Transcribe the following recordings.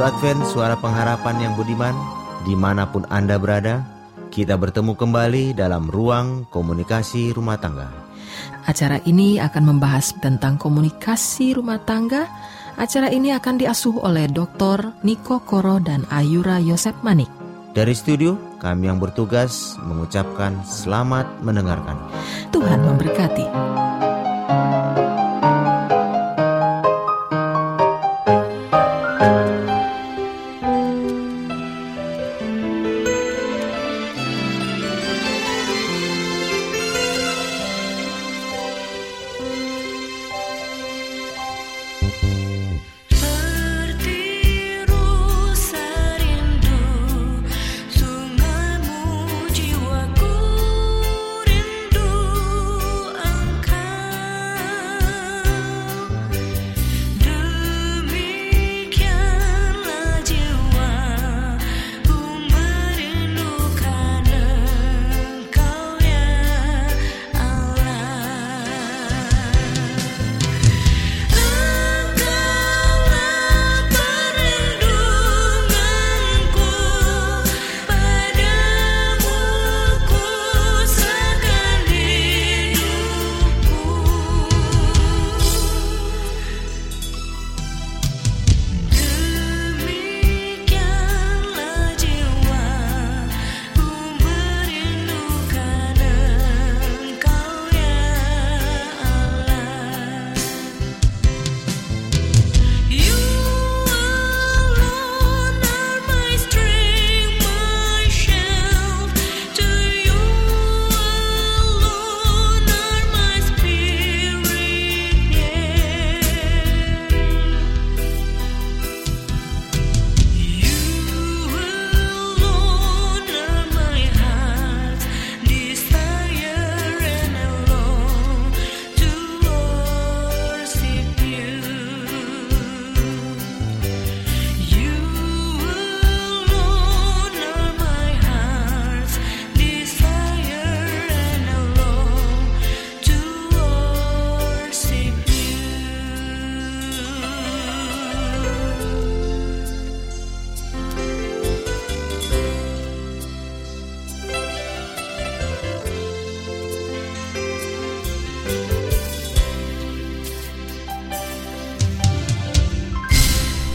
Radio Advent Suara Pengharapan yang budiman Di mana pun Anda berada Kita bertemu kembali dalam ruang komunikasi rumah tangga. Acara ini akan membahas tentang komunikasi rumah tangga. Acara ini akan diasuh oleh Dr. Niko Koro dan Ayura Yosep Manik. Dari studio kami yang bertugas mengucapkan selamat mendengarkan. Tuhan memberkati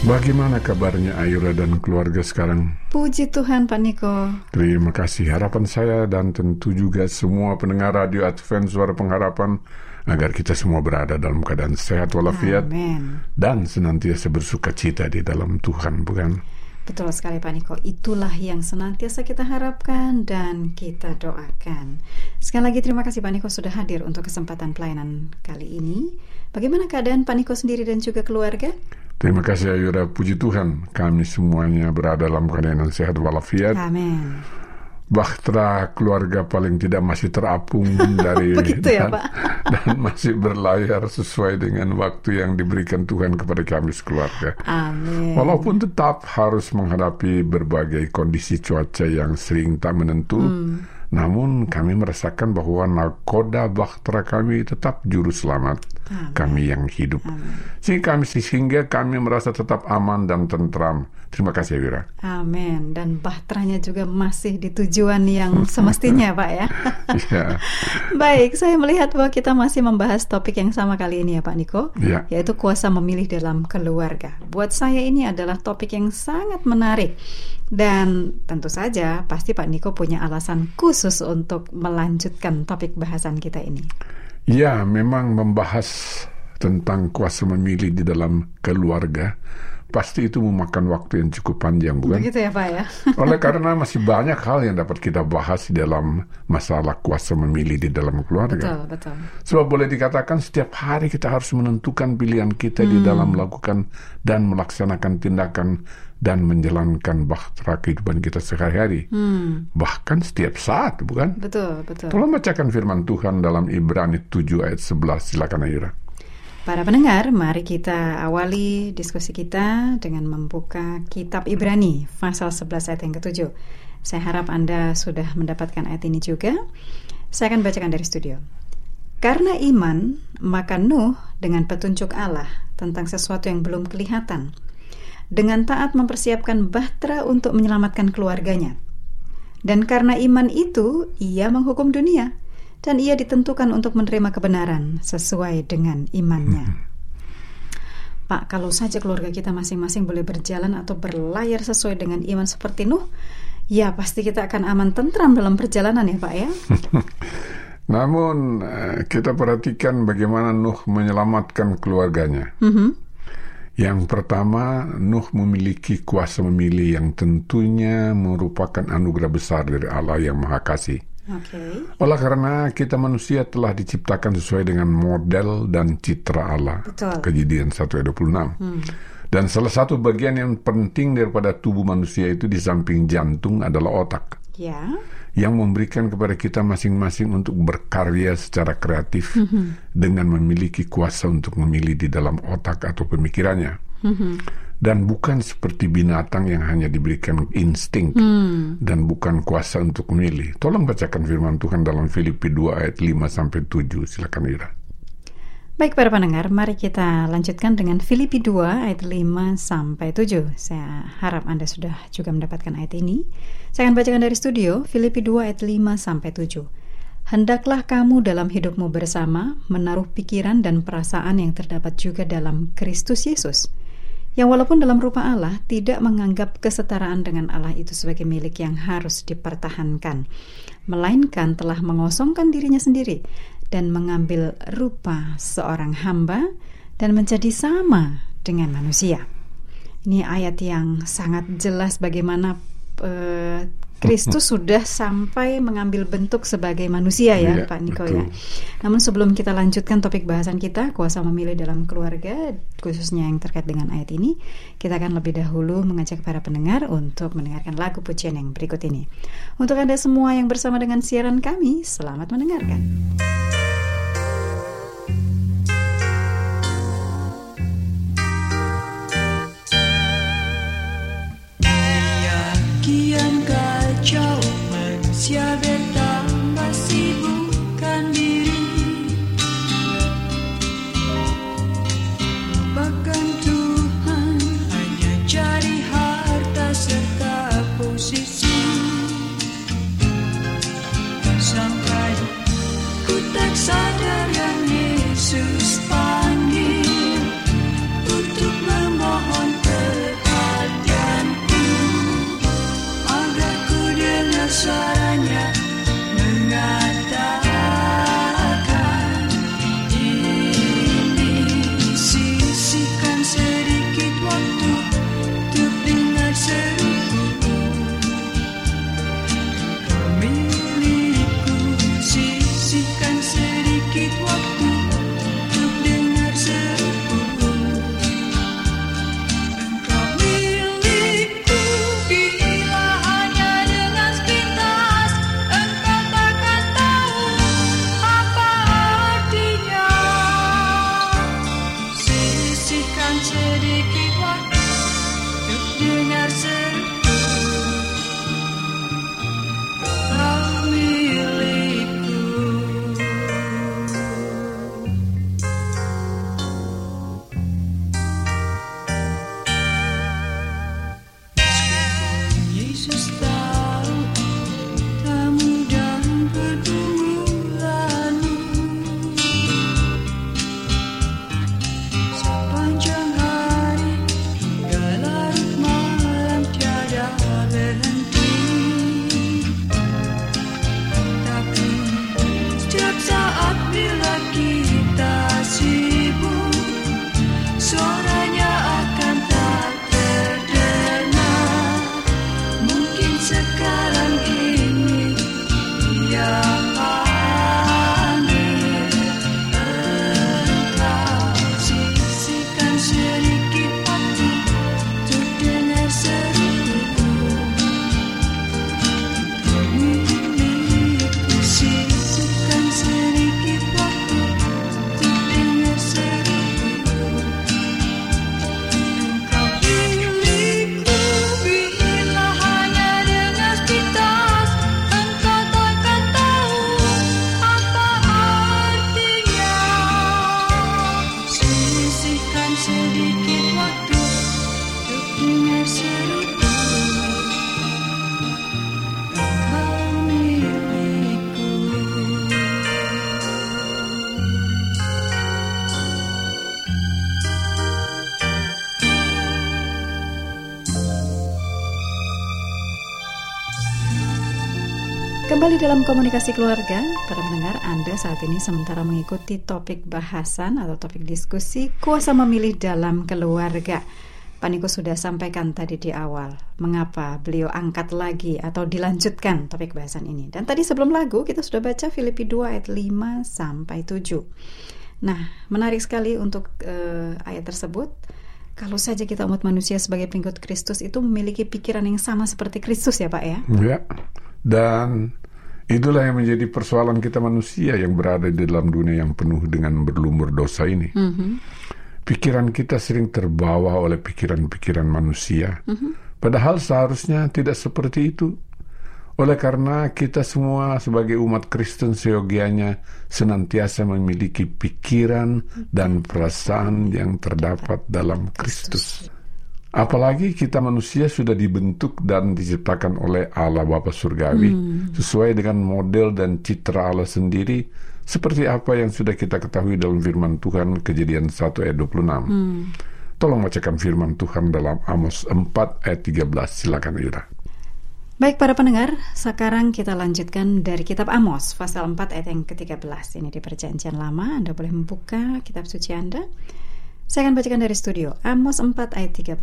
Bagaimana kabarnya Ayura dan keluarga sekarang? Puji Tuhan Pak Niko. Terima kasih. Harapan saya dan tentu juga semua pendengar radio Advent Suara Pengharapan agar kita semua berada dalam keadaan sehat walafiat Amen. dan senantiasa bersuka cita di dalam Tuhan, bukan? Betul sekali Pak Niko, itulah yang senantiasa kita harapkan dan kita doakan. Sekali lagi terima kasih Pak Niko sudah hadir untuk kesempatan pelayanan kali ini. Bagaimana keadaan Pak Niko sendiri dan juga keluarga? Terima kasih Ayura, puji Tuhan kami semuanya berada dalam keadaan yang sehat walafiat. Amin. Bahtera keluarga paling tidak masih terapung dari Begitu ya, dan, Pak. dan masih berlayar sesuai dengan waktu yang diberikan Tuhan kepada kami sekeluarga. Amin. Walaupun tetap harus menghadapi berbagai kondisi cuaca yang sering tak menentu, hmm. Namun kami merasakan bahwa nakoda bahtera kami tetap juru selamat Amen. kami yang hidup. Sehingga kami, sehingga kami merasa tetap aman dan tentram. Terima kasih Wira. Amin. Dan bahteranya juga masih di tujuan yang semestinya Pak ya. yeah. Baik, saya melihat bahwa kita masih membahas topik yang sama kali ini ya Pak Niko. Yeah. Yaitu kuasa memilih dalam keluarga. Buat saya ini adalah topik yang sangat menarik. Dan tentu saja pasti Pak Niko punya alasan khusus untuk melanjutkan topik bahasan kita ini. Ya, memang membahas tentang kuasa memilih di dalam keluarga pasti itu memakan waktu yang cukup panjang, bukan? Begitu ya, Pak ya. Oleh karena masih banyak hal yang dapat kita bahas di dalam masalah kuasa memilih di dalam keluarga. Betul, betul. Sebab boleh dikatakan setiap hari kita harus menentukan pilihan kita hmm. di dalam melakukan dan melaksanakan tindakan dan menjalankan bahtera kehidupan kita sehari-hari. Hmm. Bahkan setiap saat, bukan? Betul, betul. Tolong bacakan firman Tuhan dalam Ibrani 7 ayat 11. Silakan Ayura. Para pendengar, mari kita awali diskusi kita dengan membuka kitab Ibrani pasal 11 ayat yang ketujuh. Saya harap Anda sudah mendapatkan ayat ini juga. Saya akan bacakan dari studio. Karena iman, maka Nuh dengan petunjuk Allah tentang sesuatu yang belum kelihatan, dengan taat mempersiapkan bahtera untuk menyelamatkan keluarganya. Dan karena iman itu, ia menghukum dunia dan ia ditentukan untuk menerima kebenaran sesuai dengan imannya. Hmm. Pak, kalau saja keluarga kita masing-masing boleh berjalan atau berlayar sesuai dengan iman seperti Nuh, ya pasti kita akan aman tentram dalam perjalanan ya Pak ya. Namun eh, kita perhatikan bagaimana Nuh menyelamatkan keluarganya. Mm -hmm. Yang pertama, Nuh memiliki kuasa memilih yang tentunya merupakan anugerah besar dari Allah yang Maha Kasih. Okay. Oleh karena kita manusia telah diciptakan sesuai dengan model dan citra Allah. Betul. Kejadian 1 ayat 26. Hmm. Dan salah satu bagian yang penting daripada tubuh manusia itu di samping jantung adalah otak. Ya. Yang memberikan kepada kita masing-masing untuk berkarya secara kreatif mm -hmm. dengan memiliki kuasa untuk memilih di dalam otak atau pemikirannya. Mm -hmm dan bukan seperti binatang yang hanya diberikan insting hmm. dan bukan kuasa untuk memilih. Tolong bacakan firman Tuhan dalam Filipi 2 ayat 5 sampai 7. Silakan Ira. Baik para pendengar, mari kita lanjutkan dengan Filipi 2 ayat 5 sampai 7. Saya harap Anda sudah juga mendapatkan ayat ini. Saya akan bacakan dari studio Filipi 2 ayat 5 sampai 7. Hendaklah kamu dalam hidupmu bersama menaruh pikiran dan perasaan yang terdapat juga dalam Kristus Yesus yang walaupun dalam rupa Allah tidak menganggap kesetaraan dengan Allah itu sebagai milik yang harus dipertahankan, melainkan telah mengosongkan dirinya sendiri dan mengambil rupa seorang hamba dan menjadi sama dengan manusia. Ini ayat yang sangat jelas bagaimana uh, Kristus sudah sampai mengambil bentuk sebagai manusia ya, ya Pak Niko ya. Namun sebelum kita lanjutkan topik bahasan kita kuasa memilih dalam keluarga khususnya yang terkait dengan ayat ini, kita akan lebih dahulu mengajak para pendengar untuk mendengarkan lagu pujian yang berikut ini. Untuk Anda semua yang bersama dengan siaran kami, selamat mendengarkan. manusia dalam komunikasi keluarga, para pendengar Anda saat ini sementara mengikuti topik bahasan atau topik diskusi kuasa memilih dalam keluarga. Pak Niko sudah sampaikan tadi di awal mengapa beliau angkat lagi atau dilanjutkan topik bahasan ini. Dan tadi sebelum lagu kita sudah baca Filipi 2 ayat 5 sampai 7. Nah, menarik sekali untuk uh, ayat tersebut. Kalau saja kita umat manusia sebagai pengikut Kristus itu memiliki pikiran yang sama seperti Kristus ya Pak ya. Ya. Dan Itulah yang menjadi persoalan kita manusia yang berada di dalam dunia yang penuh dengan berlumur dosa ini. Mm -hmm. Pikiran kita sering terbawa oleh pikiran-pikiran manusia, mm -hmm. padahal seharusnya tidak seperti itu. Oleh karena kita semua sebagai umat Kristen seyogianya senantiasa memiliki pikiran dan perasaan yang terdapat dalam Kristus. Apalagi kita manusia sudah dibentuk dan diciptakan oleh Allah Bapa Surgawi hmm. sesuai dengan model dan citra Allah sendiri seperti apa yang sudah kita ketahui dalam firman Tuhan Kejadian 1 ayat 26. Hmm. Tolong bacakan firman Tuhan dalam Amos 4 ayat 13. Silakan Yura. Baik para pendengar, sekarang kita lanjutkan dari kitab Amos pasal 4 ayat yang ke-13. Ini di perjanjian lama, Anda boleh membuka kitab suci Anda. Saya akan bacakan dari studio, Amos 4 ayat 13.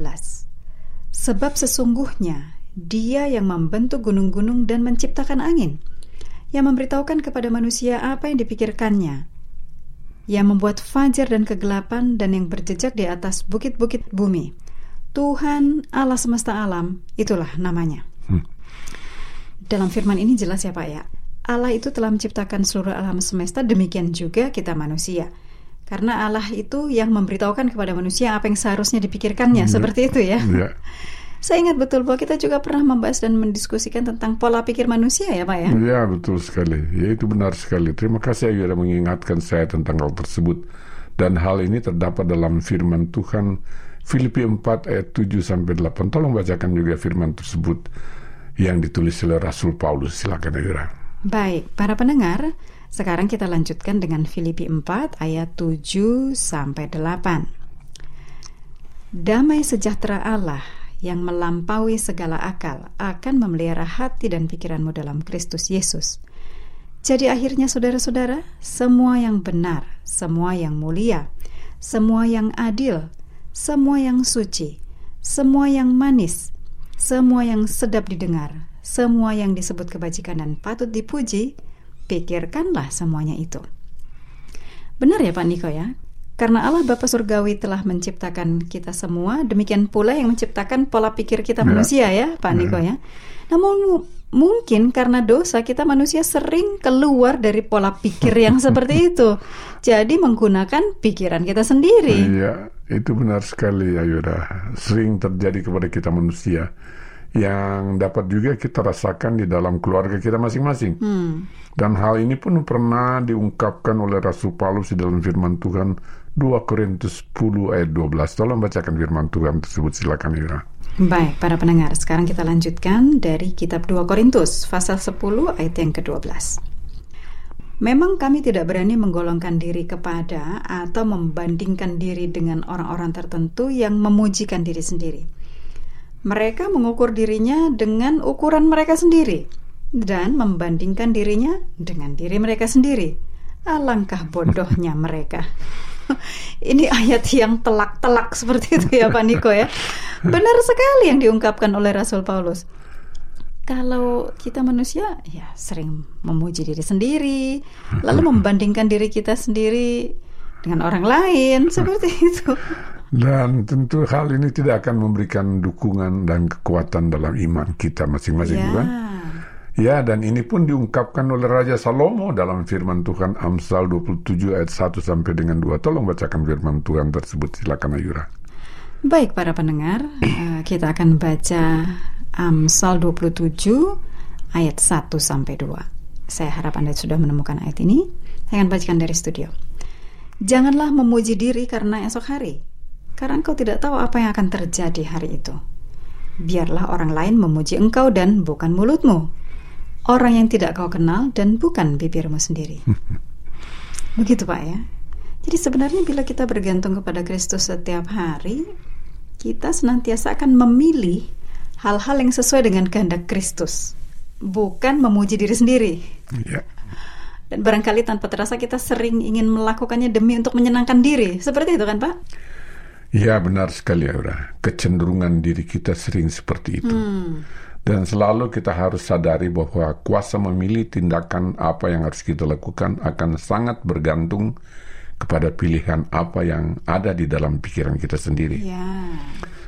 Sebab sesungguhnya dia yang membentuk gunung-gunung dan menciptakan angin, yang memberitahukan kepada manusia apa yang dipikirkannya, yang membuat fajar dan kegelapan dan yang berjejak di atas bukit-bukit bumi. Tuhan Allah semesta alam, itulah namanya. Hmm. Dalam firman ini jelas ya Pak ya, Allah itu telah menciptakan seluruh alam semesta, demikian juga kita manusia. Karena Allah itu yang memberitahukan kepada manusia apa yang seharusnya dipikirkannya, ya, seperti itu ya. ya. Saya ingat betul bahwa kita juga pernah membahas dan mendiskusikan tentang pola pikir manusia ya Pak ya. Iya betul sekali, ya itu benar sekali. Terima kasih Ayu sudah mengingatkan saya tentang hal tersebut. Dan hal ini terdapat dalam firman Tuhan Filipi 4 ayat 7 sampai 8. Tolong bacakan juga firman tersebut yang ditulis oleh Rasul Paulus. Silakan Ayu. Baik, para pendengar, sekarang kita lanjutkan dengan Filipi 4 ayat 7 sampai 8. Damai sejahtera Allah yang melampaui segala akal akan memelihara hati dan pikiranmu dalam Kristus Yesus. Jadi akhirnya saudara-saudara, semua yang benar, semua yang mulia, semua yang adil, semua yang suci, semua yang manis, semua yang sedap didengar, semua yang disebut kebajikan dan patut dipuji, Pikirkanlah semuanya itu. Benar ya Pak Niko ya? Karena Allah Bapa Surgawi telah menciptakan kita semua, demikian pula yang menciptakan pola pikir kita ya. manusia ya, Pak ya. Niko ya. Namun mungkin karena dosa kita manusia sering keluar dari pola pikir yang seperti itu. Jadi menggunakan pikiran kita sendiri. Iya, itu benar sekali Ayuda. Sering terjadi kepada kita manusia yang dapat juga kita rasakan di dalam keluarga kita masing-masing. Hmm. Dan hal ini pun pernah diungkapkan oleh Rasul Paulus di dalam firman Tuhan 2 Korintus 10 ayat 12. Tolong bacakan firman Tuhan tersebut silakan Ira. Baik, para pendengar, sekarang kita lanjutkan dari kitab 2 Korintus pasal 10 ayat yang ke-12. Memang kami tidak berani menggolongkan diri kepada atau membandingkan diri dengan orang-orang tertentu yang memujikan diri sendiri mereka mengukur dirinya dengan ukuran mereka sendiri dan membandingkan dirinya dengan diri mereka sendiri. Alangkah bodohnya mereka. Ini ayat yang telak-telak seperti itu ya Pak Niko ya. Benar sekali yang diungkapkan oleh Rasul Paulus. Kalau kita manusia ya sering memuji diri sendiri, lalu membandingkan diri kita sendiri dengan orang lain seperti itu. Dan tentu hal ini tidak akan memberikan dukungan dan kekuatan dalam iman kita masing-masing, ya. bukan? Ya, dan ini pun diungkapkan oleh Raja Salomo dalam firman Tuhan Amsal 27 ayat 1 sampai dengan 2. Tolong bacakan firman Tuhan tersebut, silakan Ayura. Baik para pendengar, eh, kita akan baca Amsal 27 ayat 1 sampai 2. Saya harap Anda sudah menemukan ayat ini. Saya akan bacakan dari studio. Janganlah memuji diri karena esok hari, karena engkau tidak tahu apa yang akan terjadi hari itu. Biarlah orang lain memuji engkau dan bukan mulutmu. Orang yang tidak kau kenal dan bukan bibirmu sendiri. Begitu Pak ya. Jadi sebenarnya bila kita bergantung kepada Kristus setiap hari, kita senantiasa akan memilih hal-hal yang sesuai dengan kehendak Kristus, bukan memuji diri sendiri. Ya. Dan barangkali tanpa terasa kita sering ingin melakukannya demi untuk menyenangkan diri. Seperti itu kan Pak? Ya benar sekali udah. Kecenderungan diri kita sering seperti itu. Hmm. Dan selalu kita harus sadari bahwa kuasa memilih tindakan apa yang harus kita lakukan akan sangat bergantung kepada pilihan apa yang ada di dalam pikiran kita sendiri. Yeah.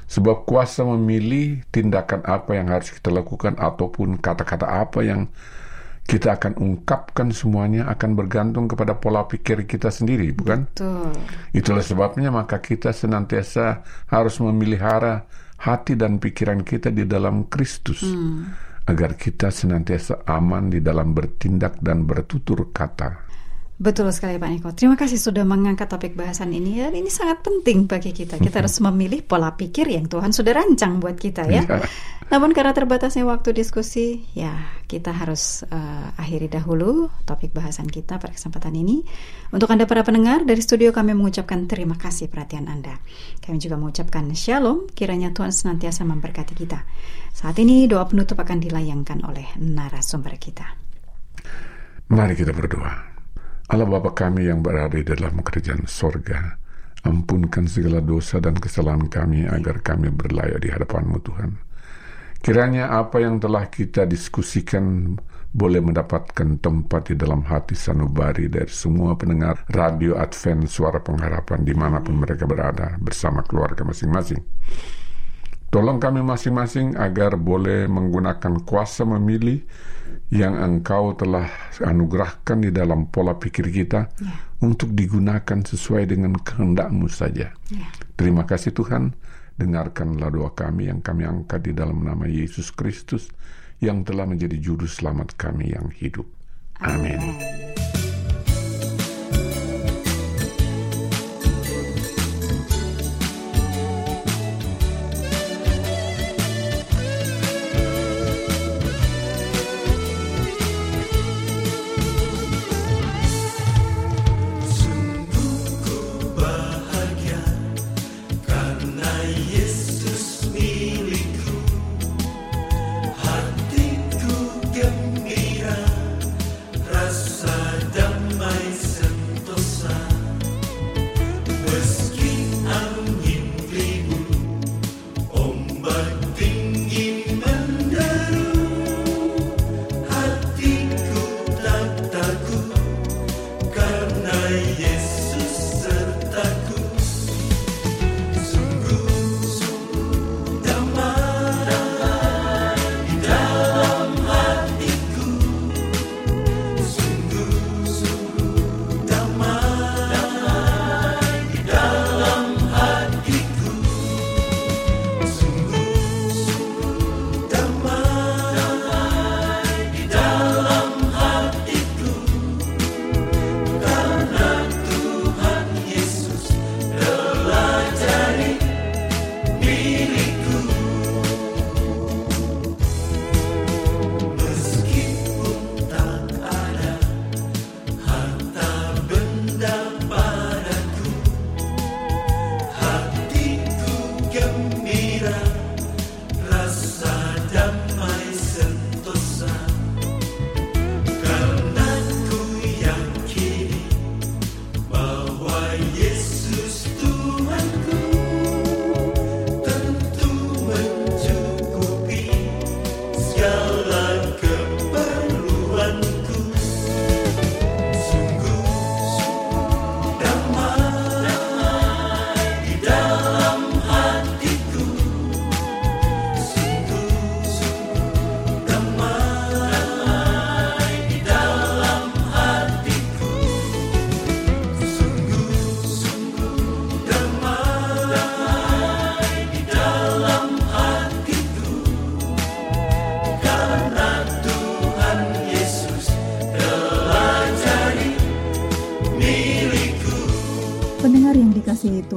Sebab kuasa memilih tindakan apa yang harus kita lakukan ataupun kata-kata apa yang kita akan ungkapkan semuanya akan bergantung kepada pola pikir kita sendiri, bukan? Betul. Itulah sebabnya maka kita senantiasa harus memelihara hati dan pikiran kita di dalam Kristus. Hmm. Agar kita senantiasa aman di dalam bertindak dan bertutur kata. Betul sekali Pak Niko. Terima kasih sudah mengangkat topik bahasan ini dan ini sangat penting bagi kita. Kita harus memilih pola pikir yang Tuhan sudah rancang buat kita ya. Iya. Namun karena terbatasnya waktu diskusi, ya kita harus uh, akhiri dahulu topik bahasan kita pada kesempatan ini. Untuk Anda para pendengar dari studio kami mengucapkan terima kasih perhatian Anda. Kami juga mengucapkan shalom, kiranya Tuhan senantiasa memberkati kita. Saat ini doa penutup akan dilayangkan oleh narasumber kita. Mari kita berdoa. Allah Bapa kami yang berada di dalam kerajaan sorga, ampunkan segala dosa dan kesalahan kami agar kami berlayak di hadapanmu Tuhan. Kiranya apa yang telah kita diskusikan boleh mendapatkan tempat di dalam hati sanubari dari semua pendengar radio Advent Suara Pengharapan di mana pun mereka berada bersama keluarga masing-masing. Tolong kami masing-masing agar boleh menggunakan kuasa memilih yang engkau telah anugerahkan di dalam pola pikir kita ya. untuk digunakan sesuai dengan kehendakmu saja. Ya. Terima kasih Tuhan, dengarkanlah doa kami yang kami angkat di dalam nama Yesus Kristus yang telah menjadi juru selamat kami yang hidup. Amin. Amen.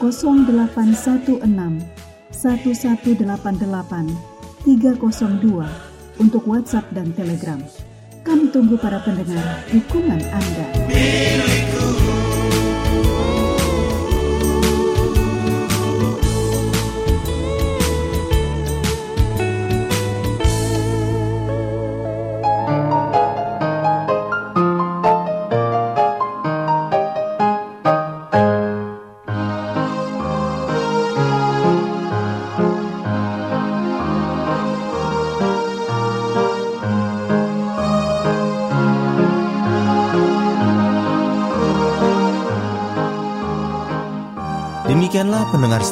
0816 1188 302 untuk WhatsApp dan Telegram. Kami tunggu para pendengar dukungan Anda. Demikianlah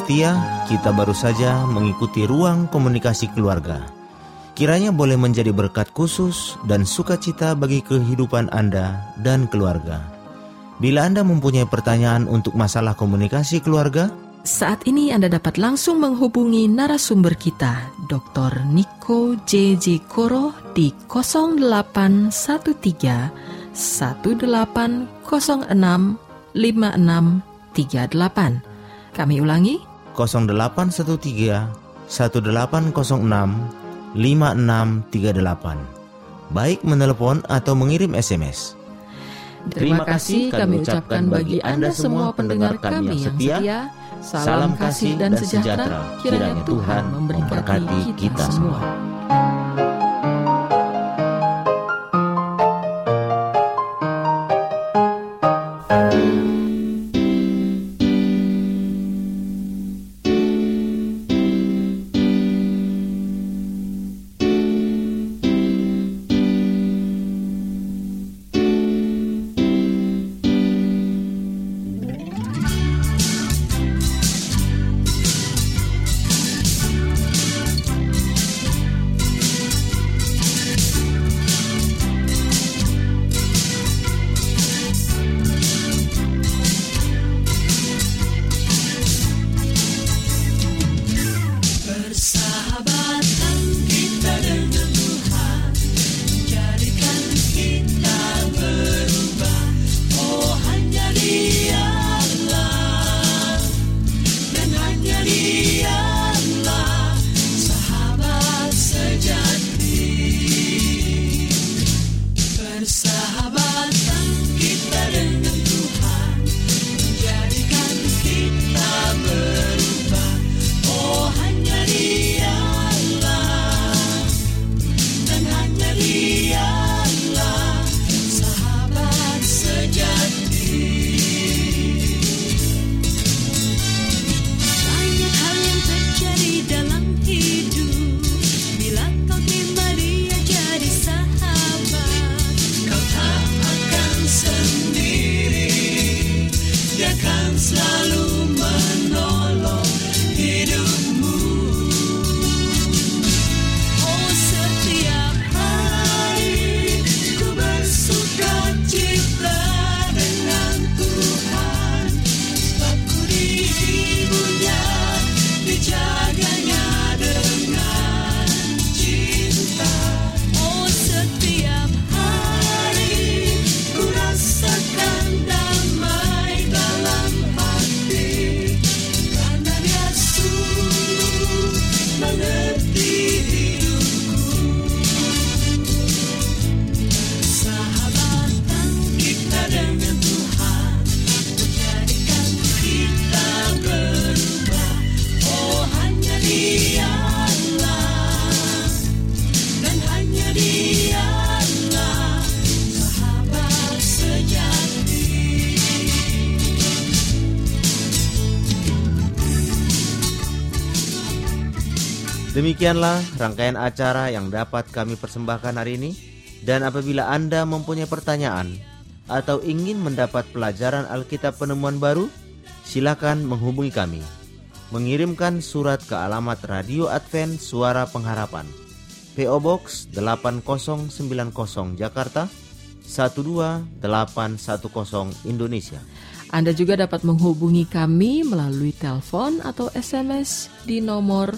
setia, kita baru saja mengikuti ruang komunikasi keluarga. Kiranya boleh menjadi berkat khusus dan sukacita bagi kehidupan Anda dan keluarga. Bila Anda mempunyai pertanyaan untuk masalah komunikasi keluarga, saat ini Anda dapat langsung menghubungi narasumber kita, Dr. Niko J.J. Koro di 0813 1806 5638. Kami ulangi 0813 1806 5638. Baik menelepon atau mengirim SMS. Terima kasih kami ucapkan bagi Anda semua pendengar kami yang setia. Salam kasih dan sejahtera kiranya Tuhan memberkati kita semua. Demikianlah rangkaian acara yang dapat kami persembahkan hari ini. Dan apabila Anda mempunyai pertanyaan atau ingin mendapat pelajaran Alkitab penemuan baru, silakan menghubungi kami. mengirimkan surat ke alamat Radio Advent Suara Pengharapan. PO Box 8090 Jakarta 12810 Indonesia. Anda juga dapat menghubungi kami melalui telepon atau SMS di nomor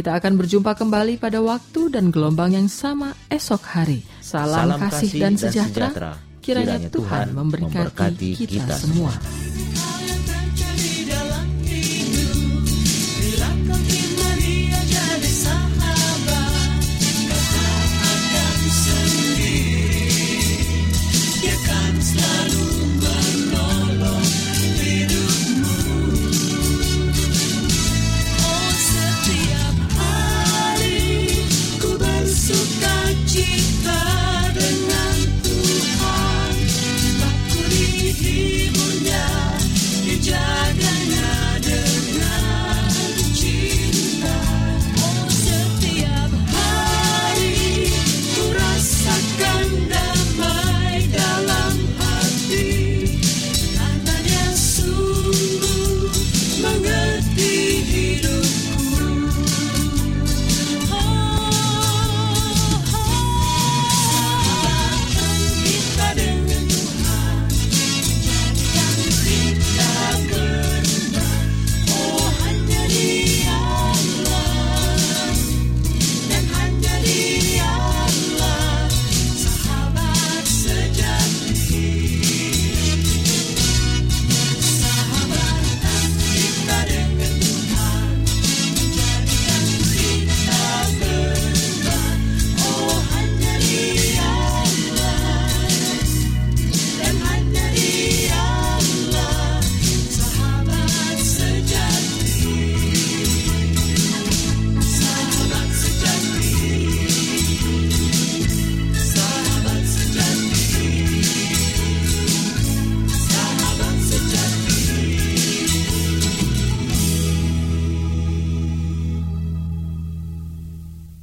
Kita akan berjumpa kembali pada waktu dan gelombang yang sama esok hari. Salam, Salam kasih, dan sejahtera. Dan sejahtera. Kiranya, Kiranya Tuhan memberkati, memberkati kita, kita semua. semua.